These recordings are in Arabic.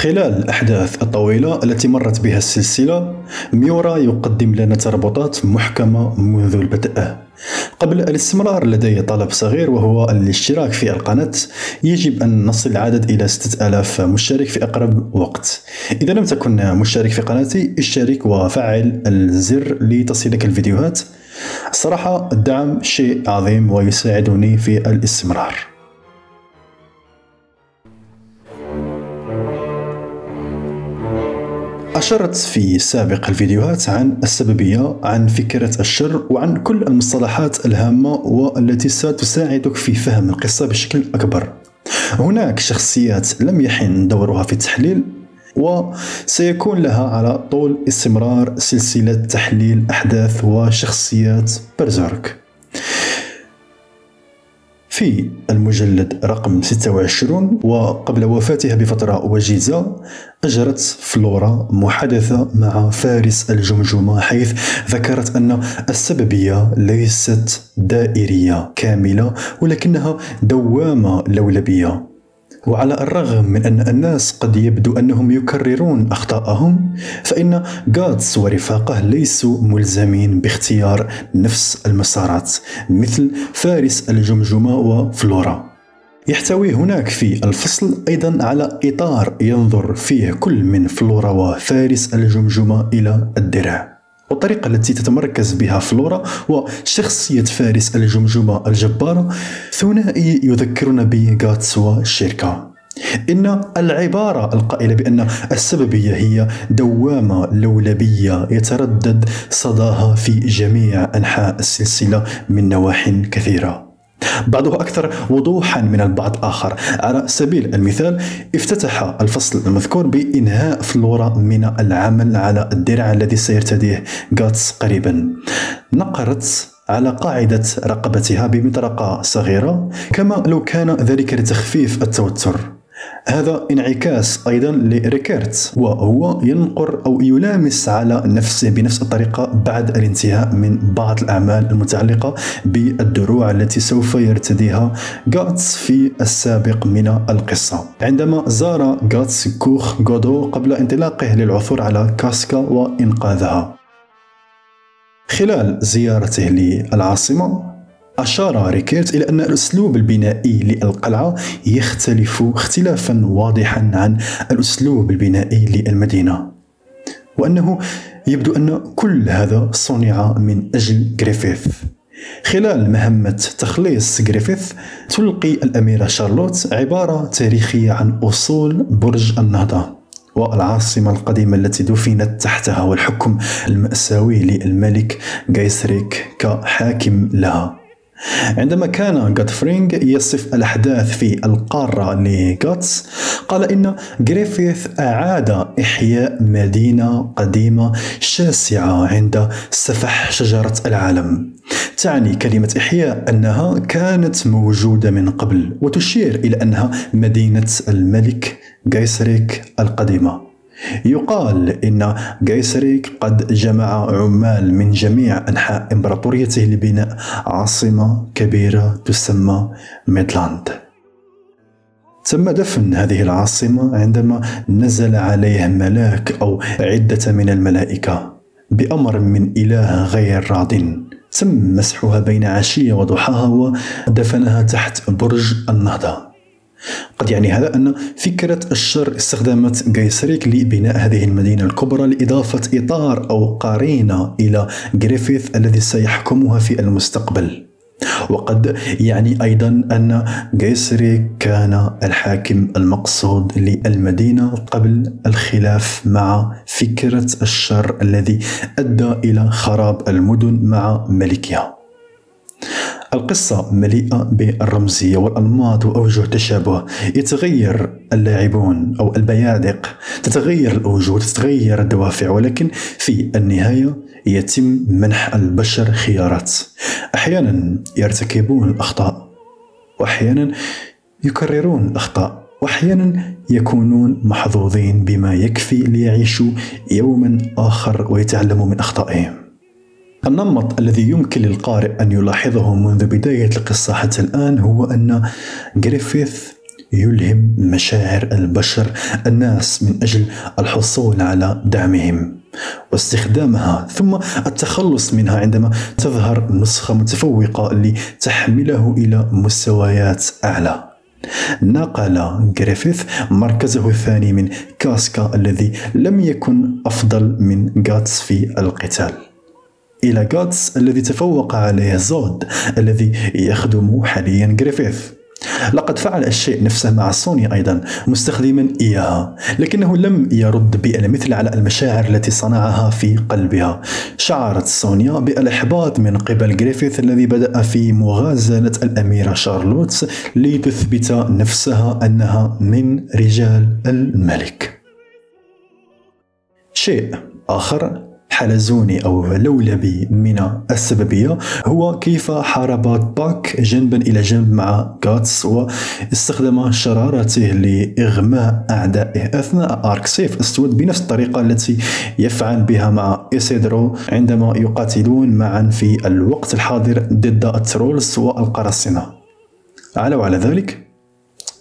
خلال الأحداث الطويلة التي مرت بها السلسلة ميورا يقدم لنا تربطات محكمة منذ البدء. قبل الاستمرار لدي طلب صغير وهو الاشتراك في القناة يجب أن نصل العدد إلى 6000 مشترك في أقرب وقت. إذا لم تكن مشترك في قناتي اشترك وفعل الزر لتصلك الفيديوهات. الصراحة الدعم شيء عظيم ويساعدني في الاستمرار. أشرت في سابق الفيديوهات عن السببية عن فكرة الشر وعن كل المصطلحات الهامة والتي ستساعدك في فهم القصة بشكل أكبر. هناك شخصيات لم يحن دورها في التحليل وسيكون لها على طول استمرار سلسلة تحليل أحداث وشخصيات برزيرك في المجلد رقم 26 وقبل وفاتها بفترة وجيزة أجرت فلورا محادثة مع فارس الجمجمة حيث ذكرت أن السببية ليست دائرية كاملة ولكنها دوامة لولبية. وعلى الرغم من أن الناس قد يبدو أنهم يكررون أخطاءهم فإن غاتس ورفاقه ليسوا ملزمين باختيار نفس المسارات مثل فارس الجمجمة وفلورا. يحتوي هناك في الفصل أيضا على إطار ينظر فيه كل من فلورا وفارس الجمجمة إلى الدرع والطريقة التي تتمركز بها فلورا وشخصية فارس الجمجمة الجبارة ثنائي يذكرنا بغاتس والشركة إن العبارة القائلة بأن السببية هي دوامة لولبية يتردد صداها في جميع أنحاء السلسلة من نواح كثيرة. بعضها أكثر وضوحا من البعض آخر. على سبيل المثال افتتح الفصل المذكور بإنهاء فلورا من العمل على الدرع الذي سيرتديه غاتس قريبا. نقرت على قاعدة رقبتها بمطرقة صغيرة كما لو كان ذلك لتخفيف التوتر. هذا انعكاس أيضا لريكيرت وهو ينقر أو يلامس على نفسه بنفس الطريقة بعد الانتهاء من بعض الأعمال المتعلقة بالدروع التي سوف يرتديها غاتس في السابق من القصة. عندما زار غاتس كوخ غودو قبل انطلاقه للعثور على كاسكا وإنقاذها. خلال زيارته للعاصمة أشار ريكيرت إلى أن الأسلوب البنائي للقلعة يختلف اختلافا واضحا عن الأسلوب البنائي للمدينة وأنه يبدو أن كل هذا صنع من أجل جريفيث خلال مهمة تخليص جريفيث تلقي الأميرة شارلوت عبارة تاريخية عن أصول برج النهضة والعاصمة القديمة التي دفنت تحتها والحكم المأساوي للملك جايسريك كحاكم لها. عندما كان جاتفرينغ يصف الأحداث في القارة لغاتس قال إن جريفيث أعاد إحياء مدينة قديمة شاسعة عند سفح شجرة العالم. تعني كلمة إحياء أنها كانت موجودة من قبل وتشير إلى أنها مدينة الملك جايسريك القديمة. يقال إن جايسريك قد جمع عمال من جميع أنحاء إمبراطوريته لبناء عاصمة كبيرة تسمى ميدلاند. تم دفن هذه العاصمة عندما نزل عليه ملاك أو عدة من الملائكة بأمر من إله غير راضٍ تم مسحها بين عشية وضحاها ودفنها تحت برج النهضة. قد يعني هذا أن فكرة الشر استخدمت جايسريك لبناء هذه المدينة الكبرى لإضافة إطار أو قرينة إلى جريفيث الذي سيحكمها في المستقبل. وقد يعني أيضا أن جيسري كان الحاكم المقصود للمدينة قبل الخلاف مع فكرة الشر الذي أدى إلى خراب المدن مع ملكها. القصة مليئة بالرمزية والأنماط وأوجه تشابه يتغير اللاعبون أو البيادق. تتغير الأوجه تتغير الدوافع ولكن في النهاية يتم منح البشر خيارات. أحيانا يرتكبون الأخطاء وأحيانا يكررون الأخطاء واحيانا يكونون محظوظين بما يكفي ليعيشوا يوما آخر ويتعلموا من أخطائهم. النمط الذي يمكن للقارئ أن يلاحظه منذ بداية القصة حتى الآن هو أن جريفيث يلهم مشاعر البشر الناس من أجل الحصول على دعمهم واستخدامها ثم التخلص منها عندما تظهر نسخة متفوقة لتحمله إلى مستويات أعلى. نقل جريفيث مركزه الثاني من كاسكا الذي لم يكن أفضل من غاتس في القتال. إلى غاتس الذي تفوق عليه زود الذي يخدم حاليا جريفيث لقد فعل الشيء نفسه مع سوني أيضا مستخدما إياها لكنه لم يرد بالمثل على المشاعر التي صنعها في قلبها. شعرت سونيا بالإحباط من قبل جريفيث الذي بدأ في مغازلة الأميرة شارلوت لتثبت نفسها أنها من رجال الملك. شيء آخر حلزوني أو لولبي من السببية هو كيف حارب باك جنبا إلى جنب مع غاتس واستخدم شرارته لإغماء أعدائه أثناء arc سيف أسود بنفس الطريقة التي يفعل بها مع إيسيدرو عندما يقاتلون معا في الوقت الحاضر ضد ال trolls والقراصنة على وعلى ذلك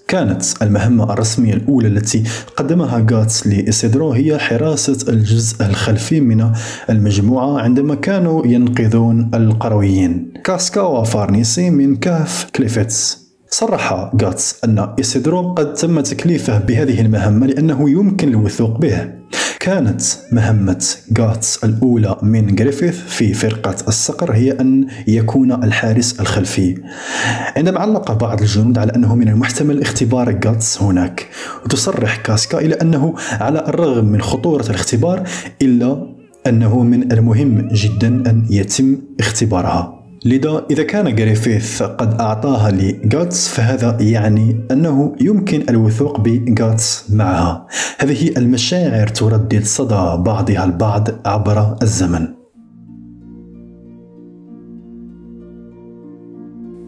كانت المهمة الرسمية الأولى التي قدمها غاتس لإسيدرو هي حراسة الجزء الخلفي من المجموعة عندما كانوا ينقذون القرويين. كاسكا وفارنيسي من كهف كليفتس صرح غاتس أن إيسيدرو قد تم تكليفه بهذه المهمة لأنه يمكن الوثوق به. كانت مهمة غاتس الأولى من جريفيث في فرقة الصقر هي أن يكون الحارس الخلفي. عندما علق بعض الجنود على أنه من المحتمل اختبار غاتس هناك وتصرح كاسكا إلى أنه على الرغم من خطورة الاختبار إلا أنه من المهم جدا أن يتم اختبارها. لذا إذا كان جريفيث قد أعطاها لغاتس فهذا يعني أنه يمكن الوثوق بغاتس معها. هذه المشاعر تردد صدى بعضها البعض عبر الزمن.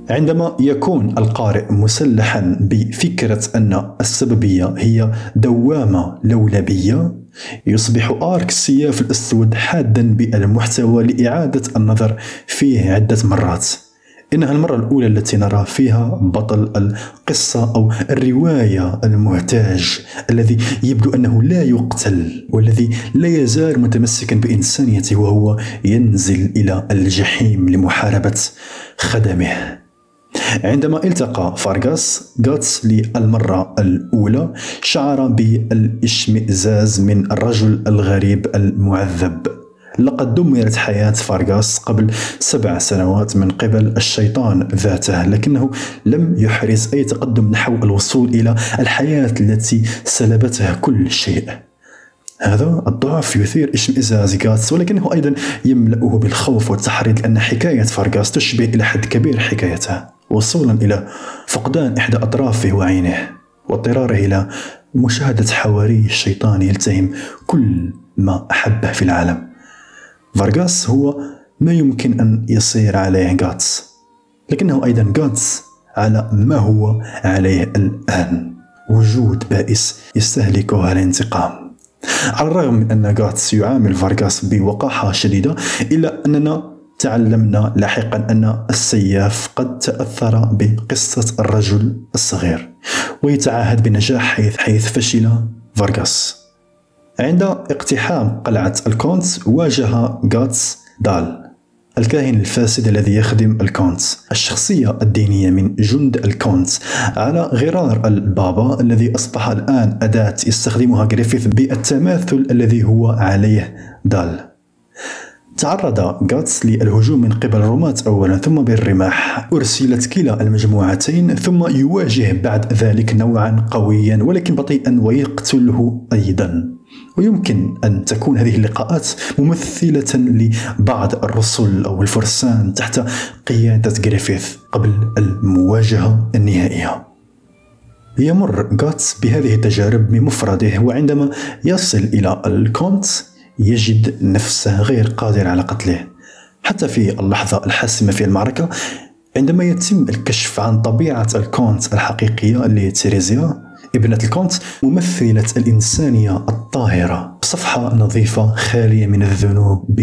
عندما يكون القارئ مسلحا بفكرة أن السببية هي دوامة لولبية يصبح آرك السياف الأسود حادا بالمحتوى لإعادة النظر فيه عدة مرات. إنها المرة الأولى التي نرى فيها بطل القصة أو الرواية المحتاج الذي يبدو أنه لا يقتل والذي لا يزال متمسكا بإنسانيته وهو ينزل إلى الجحيم لمحاربة خدمه. عندما التقى فارغاس غاتس للمرة الأولى شعر بالإشمئزاز من الرجل الغريب المعذب. لقد دمرت حياة فارغاس قبل سبع سنوات من قبل الشيطان ذاته لكنه لم يحرز أي تقدم نحو الوصول إلى الحياة التي سلبته كل شيء. هذا الضعف يثير إشمئزاز غاتس ولكنه أيضا يملأه بالخوف والتحريض لأن حكاية فارغاس تشبه إلى حد كبير حكايته. وصولا إلى فقدان إحدى أطرافه وعينه واضطراره إلى مشاهدة حواري الشيطان يلتهم كل ما أحبه في العالم. فارغاس هو ما يمكن أن يصير عليه غاتس لكنه أيضا غاتس على ما هو عليه الآن. وجود بائس يستهلكه الانتقام على الرغم من أن غاتس يعامل فارغاس بوقاحة شديدة إلا أننا تعلمنا لاحقا أن السياف قد تأثر بقصة الرجل الصغير ويتعهد بنجاح حيث حيث فشل فارغاس عند اقتحام قلعة الكونت واجه غاتس دال الكاهن الفاسد الذي يخدم الكونت الشخصية الدينية من جند الكونت على غرار البابا الذي أصبح الآن أداة يستخدمها جريفيث بالتماثل الذي هو عليه دال. تعرض غاتس للهجوم من قبل الرومات أولا ثم بالرماح. أرسلت كلا المجموعتين ثم يواجه بعد ذلك نوعا قويا ولكن بطيئا ويقتله أيضا. ويمكن أن تكون هذه اللقاءات ممثلة لبعض الرسل أو الفرسان تحت قيادة جريفيث قبل المواجهة النهائية. يمر غاتس بهذه التجارب بمفرده وعندما يصل إلى الكونت يجد نفسه غير قادر على قتله. حتى في اللحظة الحاسمة في المعركة عندما يتم الكشف عن طبيعة الكونت الحقيقية لتيريزيا ابنة الكونت ممثلة الإنسانية الطاهرة صفحة نظيفة خالية من الذنوب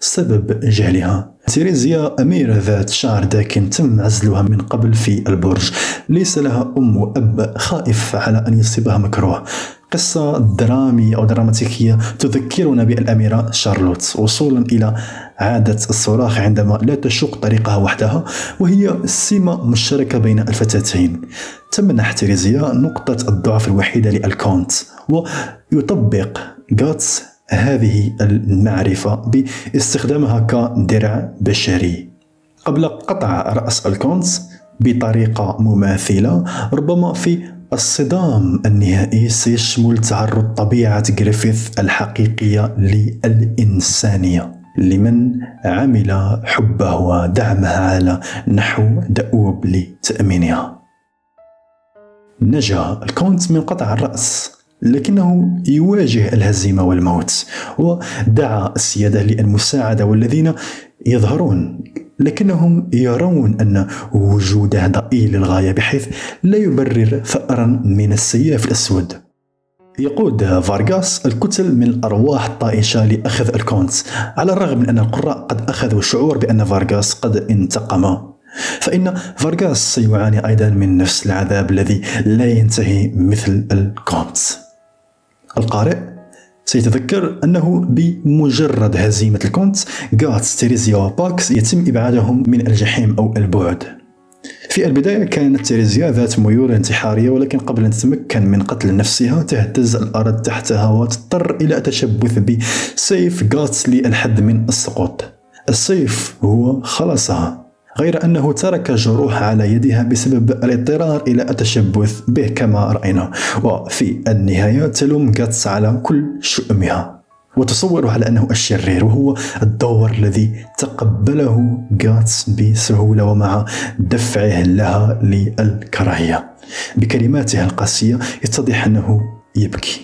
بسبب جهلها. تيريزيا أميرة ذات شعر داكن تم عزلها من قبل في البرج. ليس لها أم وأب خائف على أن يصيبها مكروه. قصة درامية أو دراماتيكية تذكرنا بالأميرة شارلوت. وصولا إلى عادة الصراخ عندما لا تشق طريقها وحدها وهي سمة مشتركة بين الفتاتين. تمنح تيريزيا نقطة الضعف الوحيدة للكونت ويطبق غاتس هذه المعرفة باستخدامها كدرع بشري. قبل قطع رأس الكونت بطريقة مماثلة ربما في الصدام النهائي سيشمل تعرض طبيعة جريفيث الحقيقية للإنسانية. لمن عمل حبه ودعمها على نحو دؤوب لتأمينها. نجا الكونت من قطع الرأس. لكنه يواجه الهزيمة والموت ودعا السيادة للمساعدة والذين يظهرون لكنهم يرون أن وجوده ضئيل للغاية بحيث لا يبرر ثأرا من السياف الأسود. يقود فارغاس الكتل من الأرواح الطائشة لأخذ الكونت على الرغم من أن القراء قد أخذوا شعور بأن فارغاس قد انتقم. فإن فارغاس سيعاني أيضا من نفس العذاب الذي لا ينتهي مثل الكونت القارئ سيتذكر أنه بمجرد هزيمة الكونت غاتس تيريزيا وباك يتم إبعادهم من الجحيم أو البعد. في البداية كانت تيريزيا ذات ميول انتحارية ولكن قبل أن تتمكن من قتل نفسها تهتز الأرض تحتها وتضطر إلى التشبث بسيف غاتس للحد من السقوط. السيف هو خلصها غير أنه ترك جروح على يدها بسبب الاضطرار إلى التشبث به كما رأينا. وفي النهاية تلوم جاتس على كل شؤمها. وتصوره على أنه الشرير وهو الدور الذي تقبله جاتس بسهولة ومع دفعه لها للكراهية. بكلماته القاسية يتضح أنه يبكي.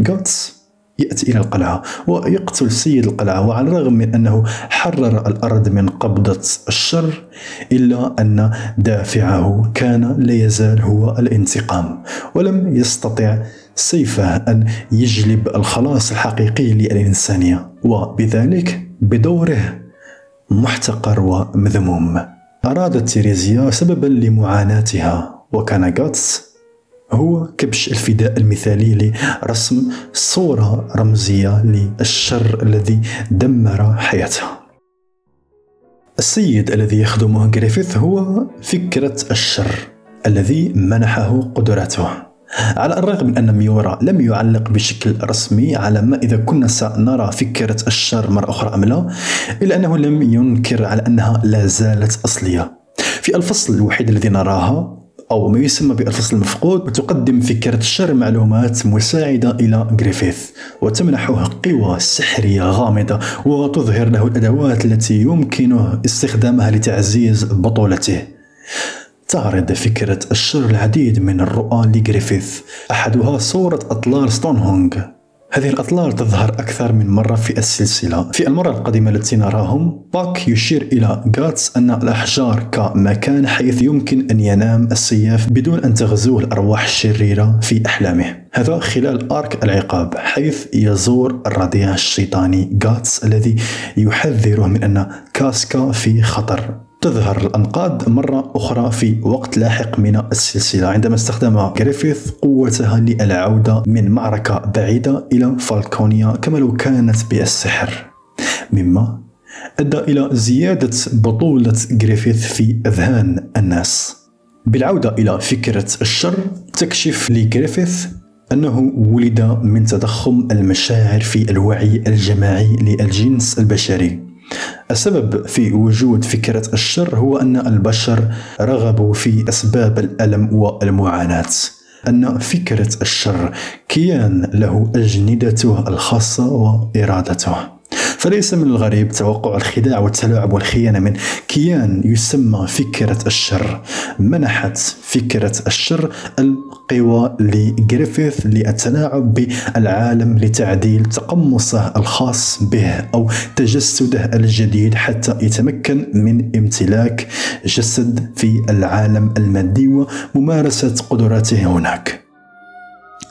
جاتس يأتي إلى القلعة ويقتل سيد القلعة وعلى الرغم من أنه حرر الأرض من قبضة الشر إلا أن دافعه كان لا يزال هو الانتقام ولم يستطع سيفه أن يجلب الخلاص الحقيقي للإنسانية وبذلك بدوره محتقر ومذموم. أرادت تيريزيا سببا لمعاناتها وكان غاتس هو كبش الفداء المثالي لرسم صورة رمزية للشر الذي دمر حياتها السيد الذي يخدمه جريفيث هو فكرة الشر الذي منحه قدرته على الرغم من أن ميورا لم يعلق بشكل رسمي على ما إذا كنا سنرى فكرة الشر مرة أخرى أم لا إلا أنه لم ينكر على أنها لا زالت أصلية. في الفصل الوحيد الذي نراها أو ما يسمى بالفصل المفقود وتقدم فكرة الشر معلومات مساعدة إلى جريفيث وتمنحه قوى سحرية غامضة وتظهر له الأدوات التي يمكنه استخدامها لتعزيز بطولته. تعرض فكرة الشر العديد من الرؤى لجريفيث أحدها صورة أطلال ستونهنج. هذه الأطلال تظهر أكثر من مرة في السلسلة. في المرة القادمة التي نراهم باك يشير إلى غاتس أن الأحجار كمكان حيث يمكن أن ينام السياف بدون أن تغزوه الأرواح الشريرة في أحلامه. هذا خلال arc العقاب حيث يزور الرضيع الشيطاني غاتس الذي يحذره من أن كاسكا في خطر. تظهر الأنقاض مرة أخرى في وقت لاحق من السلسلة. عندما استخدم جريفيث قوتها للعودة من معركة بعيدة إلى فالكونيا كما لو كانت بالسحر. مما أدى إلى زيادة بطولة جريفيث في أذهان الناس. بالعودة إلى فكرة الشر تكشف لجريفيث أنه ولد من تضخم المشاعر في الوعي الجماعي للجنس البشري. السبب في وجود فكرة الشر هو أن البشر رغبوا في أسباب الألم والمعاناة. أن فكرة الشر كيان له أجندته الخاصة وإرادته. فليس من الغريب توقع الخداع والتلاعب والخيانة من كيان يسمى فكرة الشر. منحت فكرة الشر القوى لجريفيث للتلاعب بالعالم لتعديل تقمصه الخاص به أو تجسده الجديد حتى يتمكن من امتلاك جسد في العالم المادي وممارسة قدراته هناك.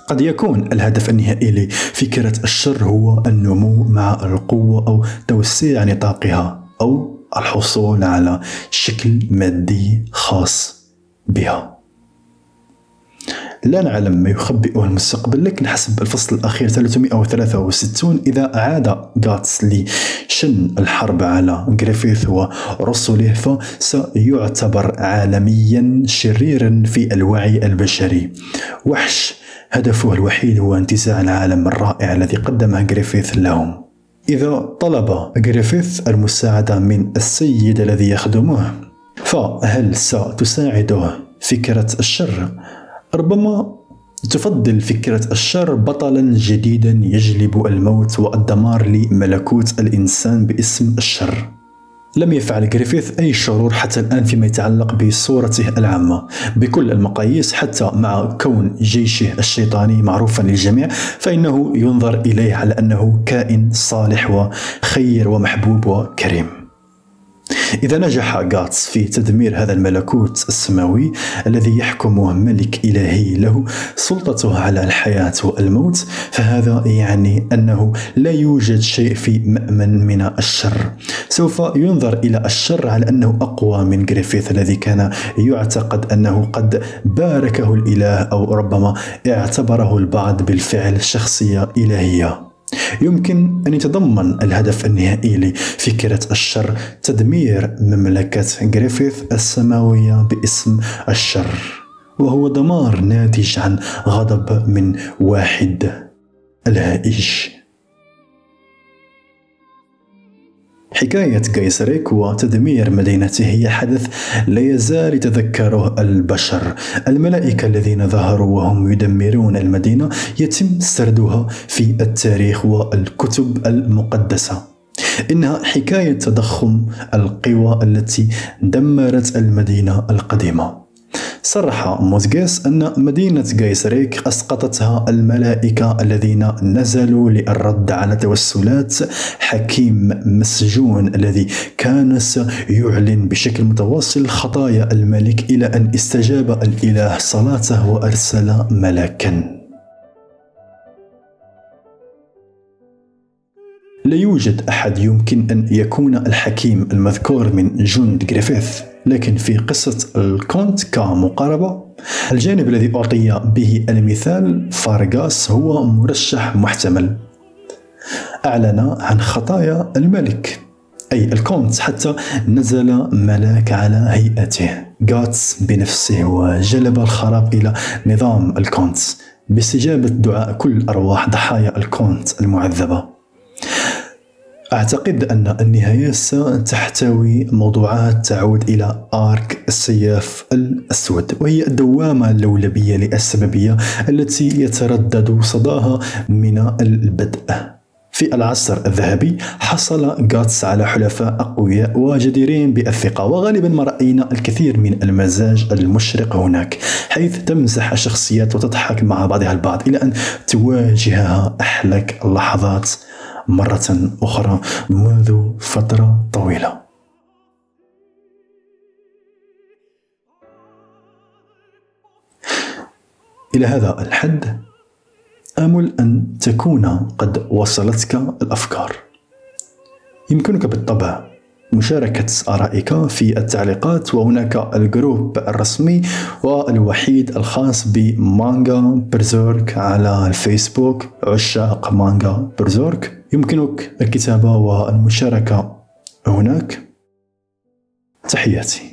قد يكون الهدف النهائي لفكرة الشر هو النمو مع القوة أو توسيع نطاقها أو الحصول على شكل مادي خاص بها. لا نعلم ما يخبئه المستقبل لكن حسب الفصل الأخير 363 إذا أعاد غاتس لشن الحرب على غريفيث ورسله فسيعتبر عالميا شريرا في الوعي البشري. وحش هدفه الوحيد هو انتزاع العالم الرائع الذي قدمه غريفيث لهم. إذا طلب غريفيث المساعدة من السيد الذي يخدمه فهل ستساعده فكرة الشر؟ ربما تفضل فكرة الشر بطلا جديدا يجلب الموت والدمار لملكوت الإنسان باسم الشر. لم يفعل جريفيث أي شرور حتى الآن فيما يتعلق بصورته العامة. بكل المقاييس حتى مع كون جيشه الشيطاني معروفا للجميع فإنه ينظر إليه على أنه كائن صالح وخير ومحبوب وكريم. إذا نجح غاتس في تدمير هذا الملكوت السماوي الذي يحكمه ملك إلهي له سلطته على الحياة والموت فهذا يعني أنه لا يوجد شيء في مأمن من الشر. سوف ينظر إلى الشر على أنه أقوى من جريفيث الذي كان يعتقد أنه قد باركه الإله أو ربما اعتبره البعض بالفعل شخصية إلهية. يمكن أن يتضمن الهدف النهائي لفكرة الشر تدمير مملكة غريفيث السماوية باسم الشر وهو دمار ناتج عن غضب من واحد الهائج. حكاية قيصريك وتدمير مدينته هي حدث لا يزال يتذكره البشر. الملائكة الذين ظهروا وهم يدمرون المدينة يتم سردها في التاريخ والكتب المقدسة. إنها حكاية تضخم القوى التي دمرت المدينة القديمة. صرح موزغيس أن مدينة غايسريك أسقطتها الملائكة الذين نزلوا للرد على توسلات حكيم مسجون الذي كان سيعلن بشكل متواصل خطايا الملك إلى أن استجاب الإله صلاته وأرسل ملاكا لا يوجد أحد يمكن أن يكون الحكيم المذكور من جند جريفيث لكن في قصة الكونت كمقاربة الجانب الذي أعطي به المثال فارغاس هو مرشح محتمل. أعلن عن خطايا الملك أي الكونت حتى نزل ملاك على هيئته. غاتس بنفسه وجلب الخراب إلى نظام الكونت باستجابة دعاء كل أرواح ضحايا الكونت المعذبة. أعتقد أن النهاية ستحتوي موضوعات تعود إلى آرك السياف الأسود وهي الدوامة اللولبية للسببية التي يتردد صداها من البدء. في العصر الذهبي حصل غاتس على حلفاء أقوياء وجديرين بالثقة وغالبا ما رأينا الكثير من المزاج المشرق هناك حيث تمزح الشخصيات وتضحك مع بعضها البعض إلى أن تواجهها أحلك اللحظات مرة أخرى منذ فترة طويلة. إلى هذا الحد آمل أن تكون قد وصلتك الأفكار. يمكنك بالطبع مشاركة آرائك في التعليقات وهناك الجروب الرسمي والوحيد الخاص بمانجا برزورك على الفيسبوك عشاق مانجا برزورك. يمكنك الكتابة والمشاركة هناك. تحياتي.